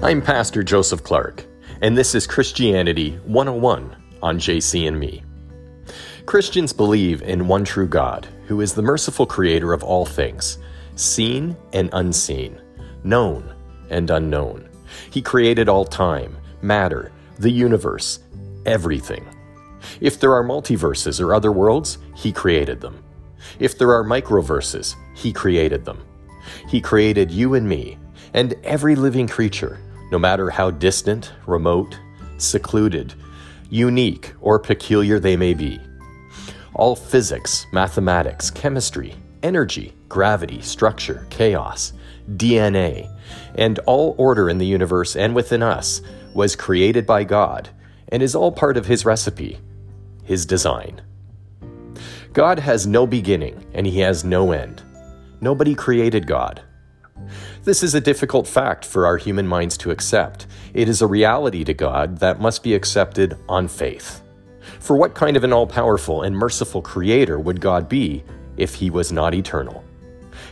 I'm Pastor Joseph Clark, and this is Christianity 101 on JC and Me. Christians believe in one true God, who is the merciful creator of all things, seen and unseen, known and unknown. He created all time, matter, the universe, everything. If there are multiverses or other worlds, He created them. If there are microverses, He created them. He created you and me, and every living creature, no matter how distant, remote, secluded, unique, or peculiar they may be. All physics, mathematics, chemistry, energy, gravity, structure, chaos, DNA, and all order in the universe and within us was created by God and is all part of His recipe, His design. God has no beginning and He has no end. Nobody created God. This is a difficult fact for our human minds to accept. It is a reality to God that must be accepted on faith. For what kind of an all powerful and merciful Creator would God be if He was not eternal?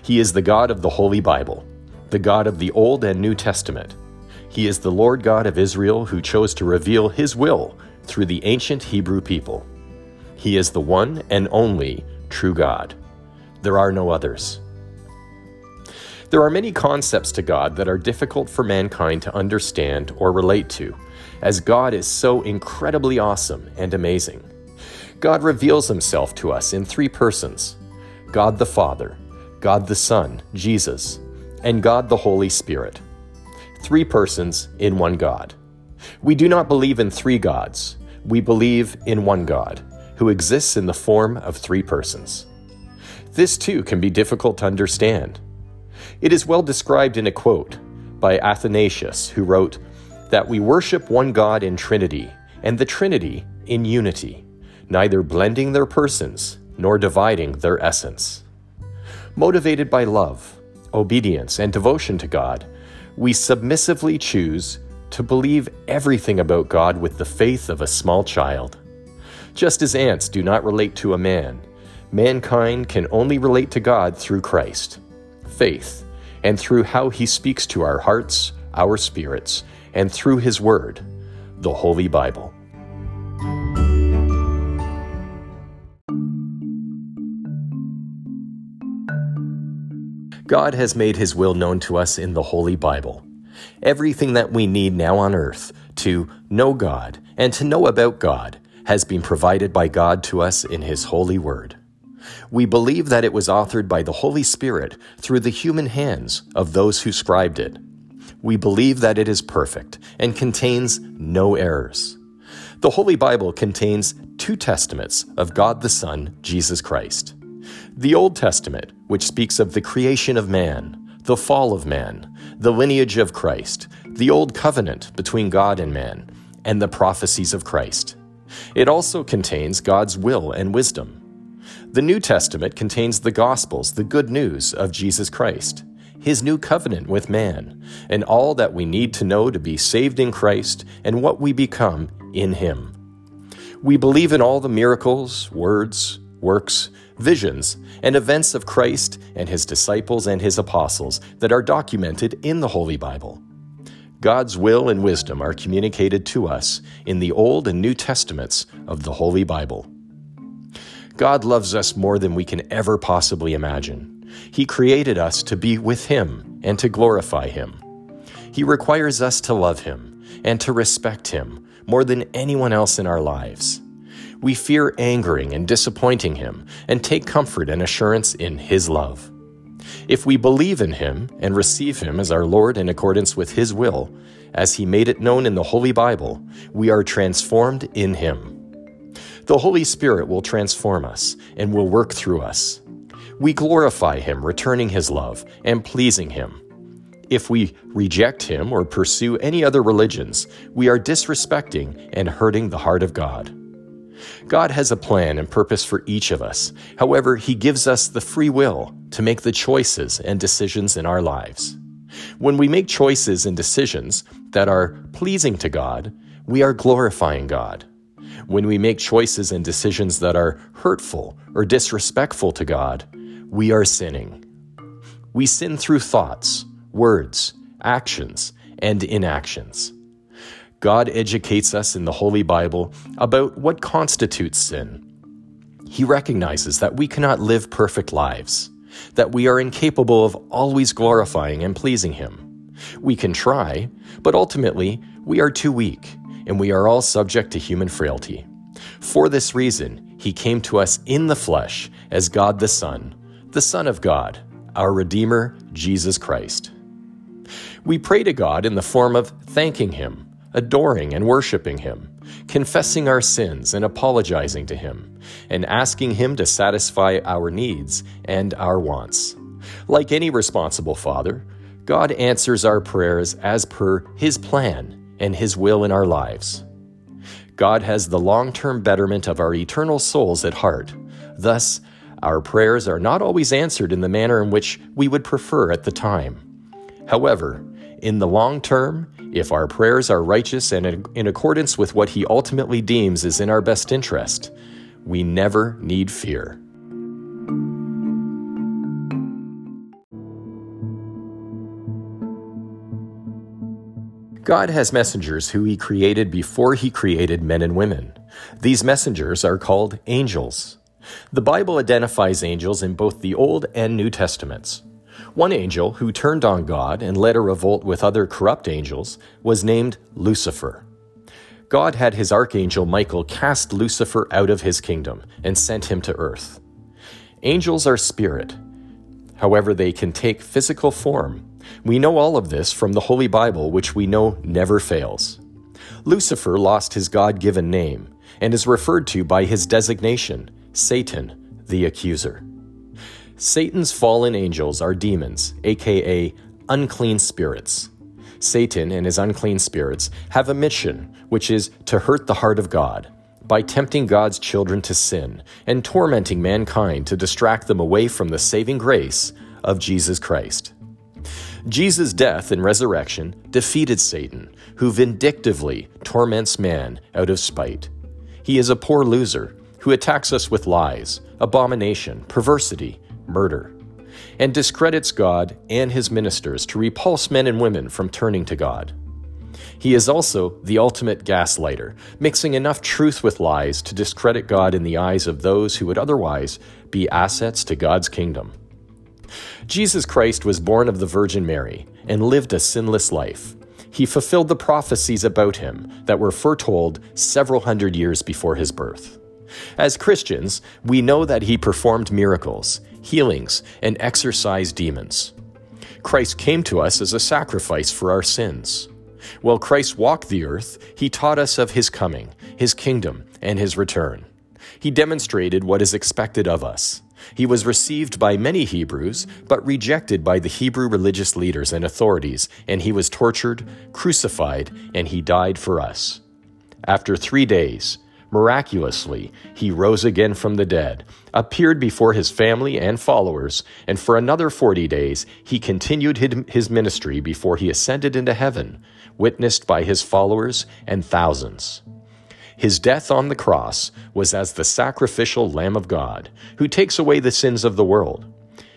He is the God of the Holy Bible, the God of the Old and New Testament. He is the Lord God of Israel who chose to reveal His will through the ancient Hebrew people. He is the one and only true God. There are no others. There are many concepts to God that are difficult for mankind to understand or relate to, as God is so incredibly awesome and amazing. God reveals himself to us in three persons God the Father, God the Son, Jesus, and God the Holy Spirit. Three persons in one God. We do not believe in three gods, we believe in one God, who exists in the form of three persons. This too can be difficult to understand. It is well described in a quote by Athanasius, who wrote, That we worship one God in Trinity, and the Trinity in unity, neither blending their persons nor dividing their essence. Motivated by love, obedience, and devotion to God, we submissively choose to believe everything about God with the faith of a small child. Just as ants do not relate to a man, mankind can only relate to God through Christ faith, and through how he speaks to our hearts, our spirits, and through his word, the Holy Bible. God has made his will known to us in the Holy Bible. Everything that we need now on earth to know God and to know about God has been provided by God to us in his holy word. We believe that it was authored by the Holy Spirit through the human hands of those who scribed it. We believe that it is perfect and contains no errors. The Holy Bible contains two testaments of God the Son, Jesus Christ. The Old Testament, which speaks of the creation of man, the fall of man, the lineage of Christ, the Old Covenant between God and man, and the prophecies of Christ. It also contains God's will and wisdom. The New Testament contains the Gospels, the good news of Jesus Christ, his new covenant with man, and all that we need to know to be saved in Christ and what we become in him. We believe in all the miracles, words, works, visions, and events of Christ and his disciples and his apostles that are documented in the Holy Bible. God's will and wisdom are communicated to us in the Old and New Testaments of the Holy Bible. God loves us more than we can ever possibly imagine. He created us to be with Him and to glorify Him. He requires us to love Him and to respect Him more than anyone else in our lives. We fear angering and disappointing Him and take comfort and assurance in His love. If we believe in Him and receive Him as our Lord in accordance with His will, as He made it known in the Holy Bible, we are transformed in Him. The Holy Spirit will transform us and will work through us. We glorify Him, returning His love and pleasing Him. If we reject Him or pursue any other religions, we are disrespecting and hurting the heart of God. God has a plan and purpose for each of us. However, He gives us the free will to make the choices and decisions in our lives. When we make choices and decisions that are pleasing to God, we are glorifying God. When we make choices and decisions that are hurtful or disrespectful to God, we are sinning. We sin through thoughts, words, actions, and inactions. God educates us in the Holy Bible about what constitutes sin. He recognizes that we cannot live perfect lives, that we are incapable of always glorifying and pleasing Him. We can try, but ultimately, we are too weak, and we are all subject to human frailty. For this reason, He came to us in the flesh as God the Son, the Son of God, our Redeemer, Jesus Christ. We pray to God in the form of thanking Him, adoring and worshiping Him, confessing our sins and apologizing to Him, and asking Him to satisfy our needs and our wants. Like any responsible father, God answers our prayers as per His plan and His will in our lives. God has the long term betterment of our eternal souls at heart. Thus, our prayers are not always answered in the manner in which we would prefer at the time. However, in the long term, if our prayers are righteous and in accordance with what He ultimately deems is in our best interest, we never need fear. God has messengers who He created before He created men and women. These messengers are called angels. The Bible identifies angels in both the Old and New Testaments. One angel who turned on God and led a revolt with other corrupt angels was named Lucifer. God had his archangel Michael cast Lucifer out of his kingdom and sent him to earth. Angels are spirit. However, they can take physical form. We know all of this from the Holy Bible, which we know never fails. Lucifer lost his God given name and is referred to by his designation, Satan, the accuser. Satan's fallen angels are demons, aka unclean spirits. Satan and his unclean spirits have a mission, which is to hurt the heart of God by tempting God's children to sin and tormenting mankind to distract them away from the saving grace of Jesus Christ. Jesus' death and resurrection defeated Satan, who vindictively torments man out of spite. He is a poor loser who attacks us with lies, abomination, perversity, murder, and discredits God and his ministers to repulse men and women from turning to God. He is also the ultimate gaslighter, mixing enough truth with lies to discredit God in the eyes of those who would otherwise be assets to God's kingdom. Jesus Christ was born of the Virgin Mary and lived a sinless life. He fulfilled the prophecies about him that were foretold several hundred years before his birth. As Christians, we know that he performed miracles, healings, and exorcised demons. Christ came to us as a sacrifice for our sins. While Christ walked the earth, he taught us of his coming, his kingdom, and his return. He demonstrated what is expected of us. He was received by many Hebrews, but rejected by the Hebrew religious leaders and authorities, and he was tortured, crucified, and he died for us. After three days, Miraculously, he rose again from the dead, appeared before his family and followers, and for another forty days he continued his ministry before he ascended into heaven, witnessed by his followers and thousands. His death on the cross was as the sacrificial Lamb of God, who takes away the sins of the world.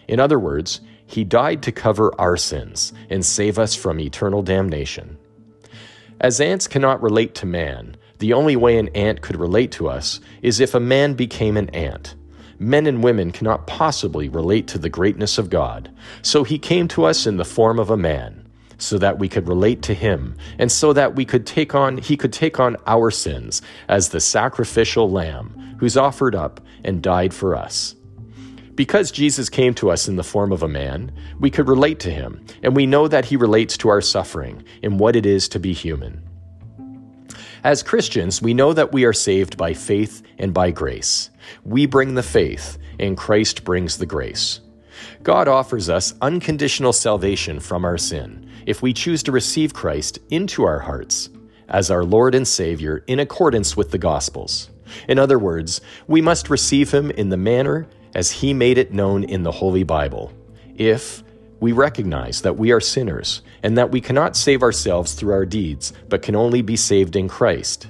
In other words, he died to cover our sins and save us from eternal damnation. As ants cannot relate to man, the only way an ant could relate to us is if a man became an ant. Men and women cannot possibly relate to the greatness of God, so he came to us in the form of a man, so that we could relate to him, and so that we could take on he could take on our sins as the sacrificial lamb who's offered up and died for us. Because Jesus came to us in the form of a man, we could relate to him, and we know that he relates to our suffering and what it is to be human. As Christians, we know that we are saved by faith and by grace. We bring the faith, and Christ brings the grace. God offers us unconditional salvation from our sin if we choose to receive Christ into our hearts as our Lord and Savior in accordance with the Gospels. In other words, we must receive Him in the manner as He made it known in the Holy Bible. If, we recognize that we are sinners and that we cannot save ourselves through our deeds, but can only be saved in Christ.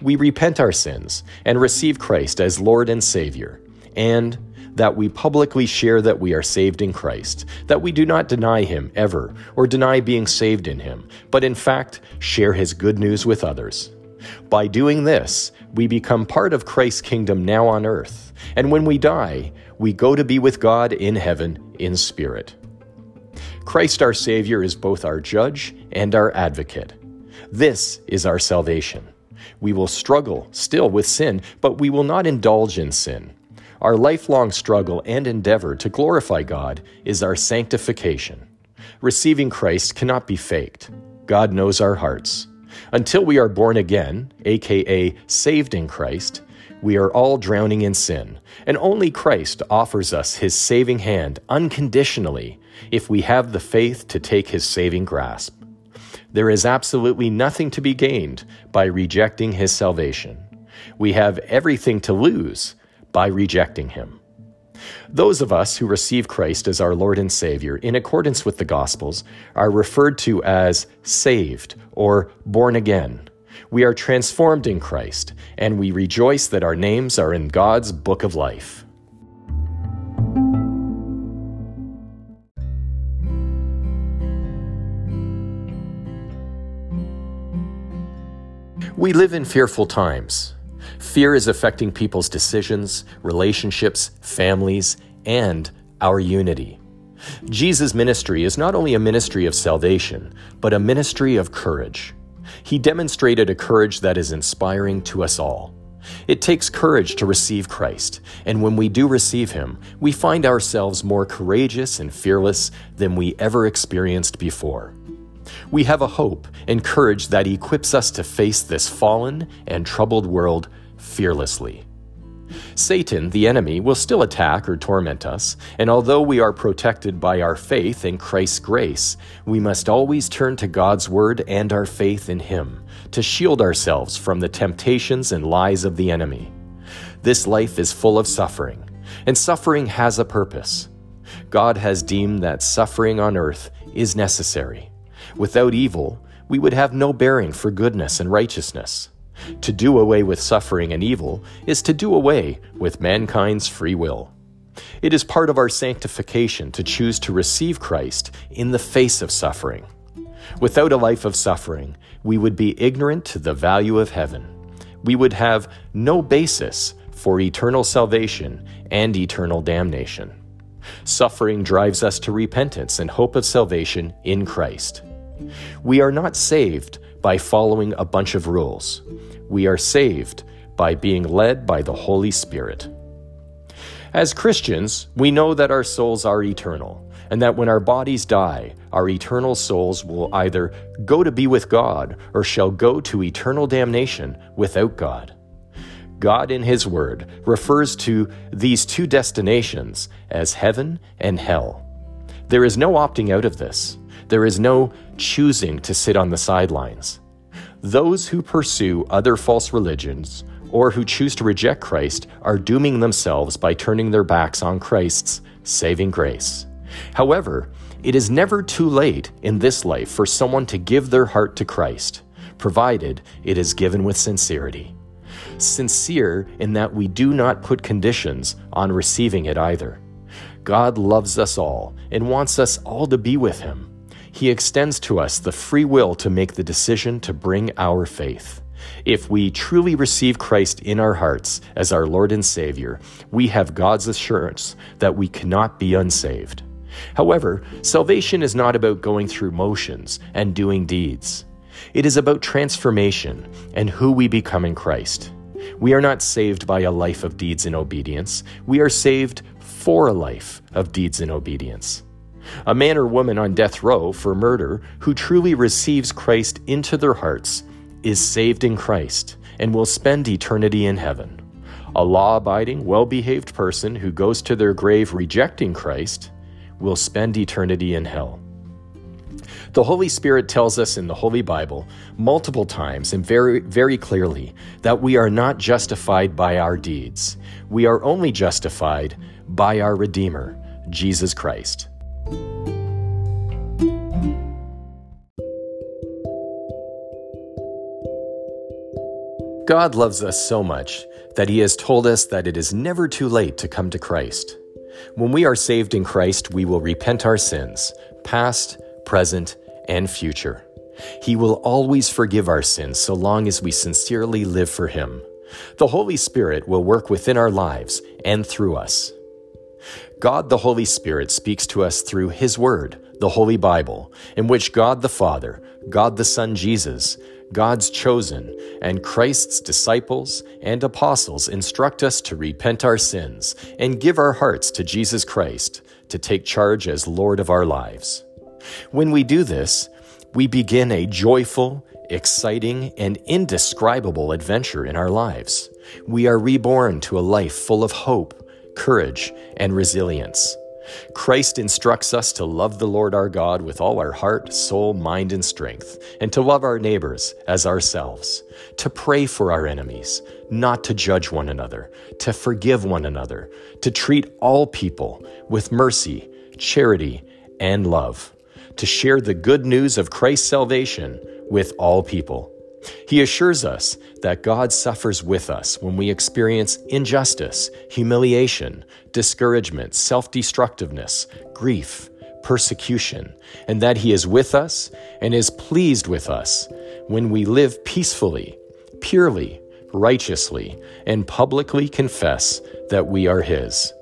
We repent our sins and receive Christ as Lord and Savior, and that we publicly share that we are saved in Christ, that we do not deny Him ever or deny being saved in Him, but in fact share His good news with others. By doing this, we become part of Christ's kingdom now on earth, and when we die, we go to be with God in heaven in spirit. Christ our Savior is both our judge and our advocate. This is our salvation. We will struggle still with sin, but we will not indulge in sin. Our lifelong struggle and endeavor to glorify God is our sanctification. Receiving Christ cannot be faked. God knows our hearts. Until we are born again, aka saved in Christ, we are all drowning in sin, and only Christ offers us his saving hand unconditionally if we have the faith to take his saving grasp. There is absolutely nothing to be gained by rejecting his salvation. We have everything to lose by rejecting him. Those of us who receive Christ as our Lord and Savior in accordance with the Gospels are referred to as saved or born again. We are transformed in Christ, and we rejoice that our names are in God's book of life. We live in fearful times. Fear is affecting people's decisions, relationships, families, and our unity. Jesus' ministry is not only a ministry of salvation, but a ministry of courage. He demonstrated a courage that is inspiring to us all. It takes courage to receive Christ, and when we do receive Him, we find ourselves more courageous and fearless than we ever experienced before. We have a hope and courage that equips us to face this fallen and troubled world fearlessly. Satan, the enemy, will still attack or torment us, and although we are protected by our faith in Christ's grace, we must always turn to God's Word and our faith in Him to shield ourselves from the temptations and lies of the enemy. This life is full of suffering, and suffering has a purpose. God has deemed that suffering on earth is necessary. Without evil, we would have no bearing for goodness and righteousness. To do away with suffering and evil is to do away with mankind's free will. It is part of our sanctification to choose to receive Christ in the face of suffering. Without a life of suffering, we would be ignorant to the value of heaven. We would have no basis for eternal salvation and eternal damnation. Suffering drives us to repentance and hope of salvation in Christ. We are not saved by following a bunch of rules. We are saved by being led by the Holy Spirit. As Christians, we know that our souls are eternal, and that when our bodies die, our eternal souls will either go to be with God or shall go to eternal damnation without God. God, in His Word, refers to these two destinations as heaven and hell. There is no opting out of this. There is no choosing to sit on the sidelines. Those who pursue other false religions or who choose to reject Christ are dooming themselves by turning their backs on Christ's saving grace. However, it is never too late in this life for someone to give their heart to Christ, provided it is given with sincerity. Sincere in that we do not put conditions on receiving it either. God loves us all and wants us all to be with Him. He extends to us the free will to make the decision to bring our faith. If we truly receive Christ in our hearts as our Lord and Savior, we have God's assurance that we cannot be unsaved. However, salvation is not about going through motions and doing deeds. It is about transformation and who we become in Christ. We are not saved by a life of deeds and obedience. We are saved for a life of deeds and obedience. A man or woman on death row for murder who truly receives Christ into their hearts is saved in Christ and will spend eternity in heaven. A law abiding, well behaved person who goes to their grave rejecting Christ will spend eternity in hell. The Holy Spirit tells us in the Holy Bible multiple times and very, very clearly that we are not justified by our deeds. We are only justified by our Redeemer, Jesus Christ. God loves us so much that He has told us that it is never too late to come to Christ. When we are saved in Christ, we will repent our sins, past, present, and future. He will always forgive our sins so long as we sincerely live for Him. The Holy Spirit will work within our lives and through us. God the Holy Spirit speaks to us through His Word, the Holy Bible, in which God the Father, God the Son Jesus, God's chosen, and Christ's disciples and apostles instruct us to repent our sins and give our hearts to Jesus Christ to take charge as Lord of our lives. When we do this, we begin a joyful, exciting, and indescribable adventure in our lives. We are reborn to a life full of hope, courage, and resilience. Christ instructs us to love the Lord our God with all our heart, soul, mind, and strength, and to love our neighbors as ourselves, to pray for our enemies, not to judge one another, to forgive one another, to treat all people with mercy, charity, and love, to share the good news of Christ's salvation with all people he assures us that God suffers with us when we experience injustice, humiliation, discouragement, self destructiveness, grief, persecution, and that He is with us and is pleased with us when we live peacefully, purely, righteously, and publicly confess that we are His.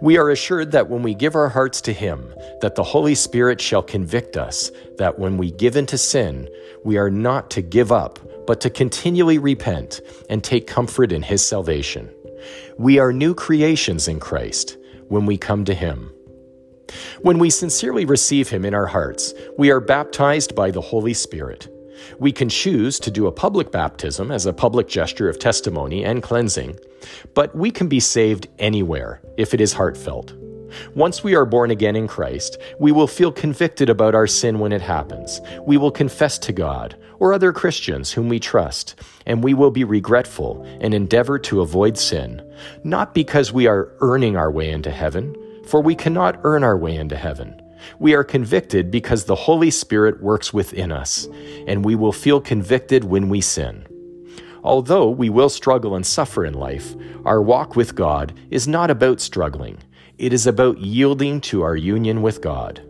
We are assured that when we give our hearts to Him, that the Holy Spirit shall convict us, that when we give into sin, we are not to give up, but to continually repent and take comfort in His salvation. We are new creations in Christ when we come to Him. When we sincerely receive Him in our hearts, we are baptized by the Holy Spirit. We can choose to do a public baptism as a public gesture of testimony and cleansing, but we can be saved anywhere if it is heartfelt. Once we are born again in Christ, we will feel convicted about our sin when it happens. We will confess to God or other Christians whom we trust, and we will be regretful and endeavor to avoid sin, not because we are earning our way into heaven, for we cannot earn our way into heaven we are convicted because the Holy Spirit works within us, and we will feel convicted when we sin. Although we will struggle and suffer in life, our walk with God is not about struggling. It is about yielding to our union with God.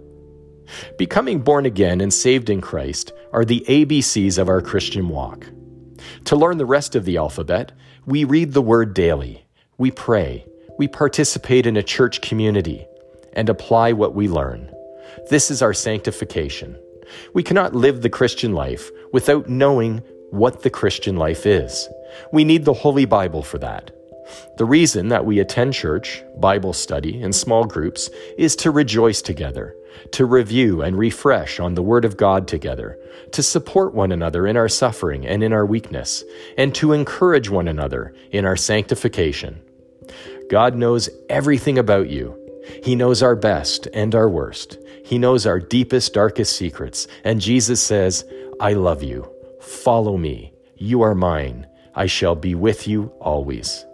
Becoming born again and saved in Christ are the ABCs of our Christian walk. To learn the rest of the alphabet, we read the Word daily, we pray, we participate in a church community, and apply what we learn. This is our sanctification. We cannot live the Christian life without knowing what the Christian life is. We need the Holy Bible for that. The reason that we attend church, Bible study, and small groups is to rejoice together, to review and refresh on the Word of God together, to support one another in our suffering and in our weakness, and to encourage one another in our sanctification. God knows everything about you he knows our best and our worst. He knows our deepest, darkest secrets. And Jesus says, I love you. Follow me. You are mine. I shall be with you always.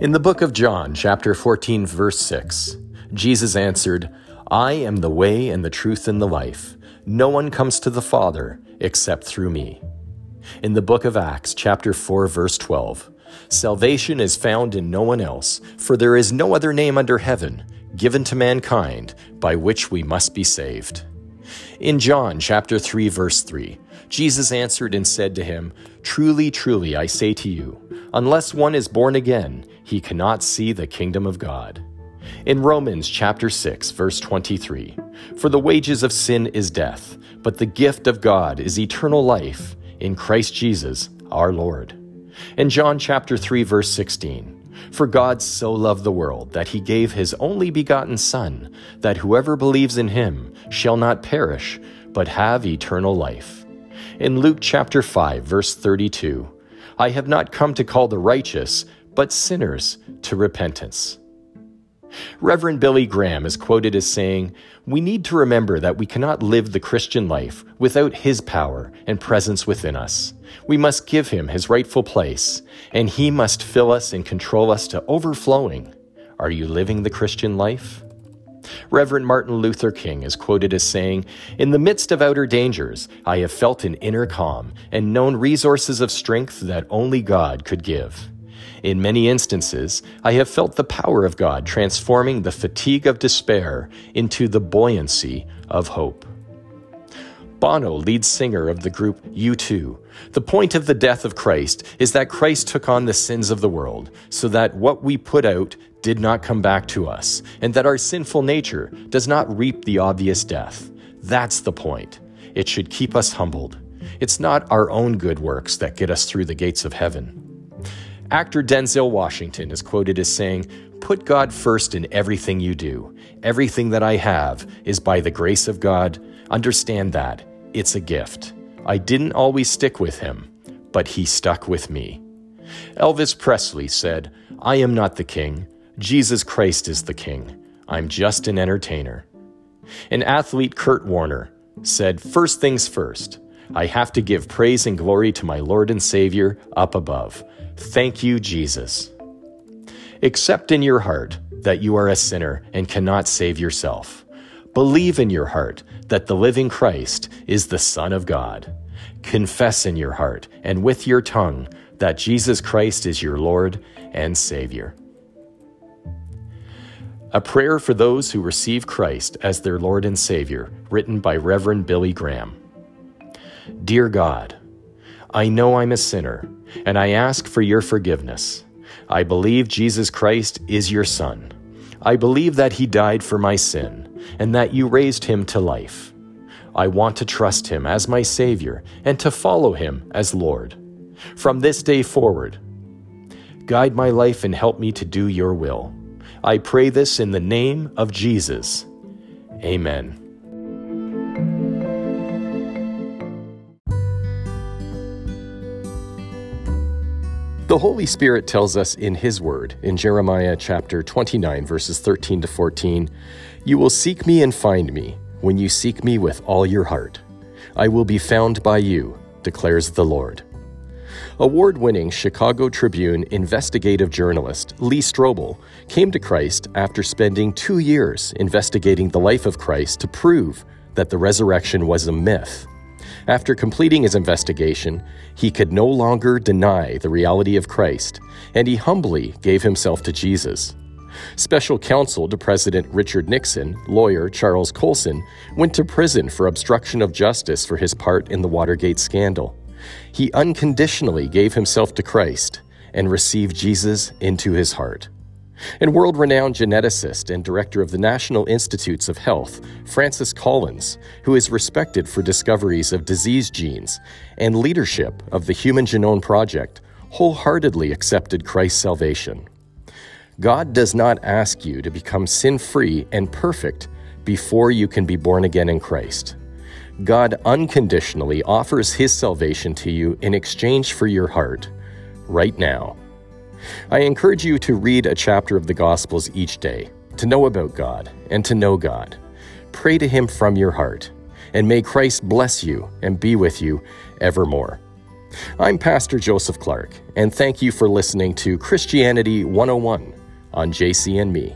In the book of John, chapter 14, verse 6, Jesus answered, I am the way and the truth and the life. No one comes to the Father except through me in the book of Acts, chapter 4, verse 12. Salvation is found in no one else, for there is no other name under heaven given to mankind by which we must be saved. In John chapter 3 verse 3, Jesus answered and said to him, Truly, truly, I say to you, unless one is born again, he cannot see the kingdom of God. In Romans chapter 6 verse 23, For the wages of sin is death, but the gift of God is eternal life in Christ Jesus our Lord. In John chapter 3 verse 16, for God so loved the world that he gave his only begotten Son, that whoever believes in him shall not perish, but have eternal life. In Luke chapter 5 verse 32, I have not come to call the righteous, but sinners to repentance. Reverend Billy Graham is quoted as saying, We need to remember that we cannot live the Christian life without His power and presence within us. We must give Him His rightful place, and He must fill us and control us to overflowing. Are you living the Christian life? Reverend Martin Luther King is quoted as saying, In the midst of outer dangers, I have felt an inner calm and known resources of strength that only God could give. In many instances, I have felt the power of God transforming the fatigue of despair into the buoyancy of hope. Bono, lead singer of the group U2. The point of the death of Christ is that Christ took on the sins of the world, so that what we put out did not come back to us, and that our sinful nature does not reap the obvious death. That's the point. It should keep us humbled. It's not our own good works that get us through the gates of heaven. Actor Denzel Washington is quoted as saying, Put God first in everything you do. Everything that I have is by the grace of God. Understand that. It's a gift. I didn't always stick with him, but he stuck with me. Elvis Presley said, I am not the king. Jesus Christ is the king. I'm just an entertainer. And athlete Kurt Warner said, First things first, I have to give praise and glory to my Lord and Savior up above. Thank you, Jesus. Accept in your heart that you are a sinner and cannot save yourself. Believe in your heart that the living Christ is the Son of God. Confess in your heart and with your tongue that Jesus Christ is your Lord and Savior. A prayer for those who receive Christ as their Lord and Savior, written by Reverend Billy Graham. Dear God, I know I'm a sinner and I ask for your forgiveness. I believe Jesus Christ is your Son. I believe that he died for my sin and that you raised him to life. I want to trust him as my Savior and to follow him as Lord. From this day forward, guide my life and help me to do your will. I pray this in the name of Jesus. Amen. The Holy Spirit tells us in His Word, in Jeremiah chapter 29, verses 13 to 14, You will seek me and find me when you seek me with all your heart. I will be found by you, declares the Lord. Award winning Chicago Tribune investigative journalist Lee Strobel came to Christ after spending two years investigating the life of Christ to prove that the resurrection was a myth after completing his investigation, he could no longer deny the reality of Christ, and he humbly gave himself to Jesus. Special counsel to President Richard Nixon, lawyer Charles Colson, went to prison for obstruction of justice for his part in the Watergate scandal. He unconditionally gave himself to Christ and received Jesus into his heart. And world renowned geneticist and director of the National Institutes of Health, Francis Collins, who is respected for discoveries of disease genes and leadership of the Human Genome Project, wholeheartedly accepted Christ's salvation. God does not ask you to become sin free and perfect before you can be born again in Christ. God unconditionally offers His salvation to you in exchange for your heart, right now. I encourage you to read a chapter of the Gospels each day, to know about God and to know God. Pray to Him from your heart, and may Christ bless you and be with you evermore. I'm Pastor Joseph Clark, and thank you for listening to Christianity 101 on JC and Me.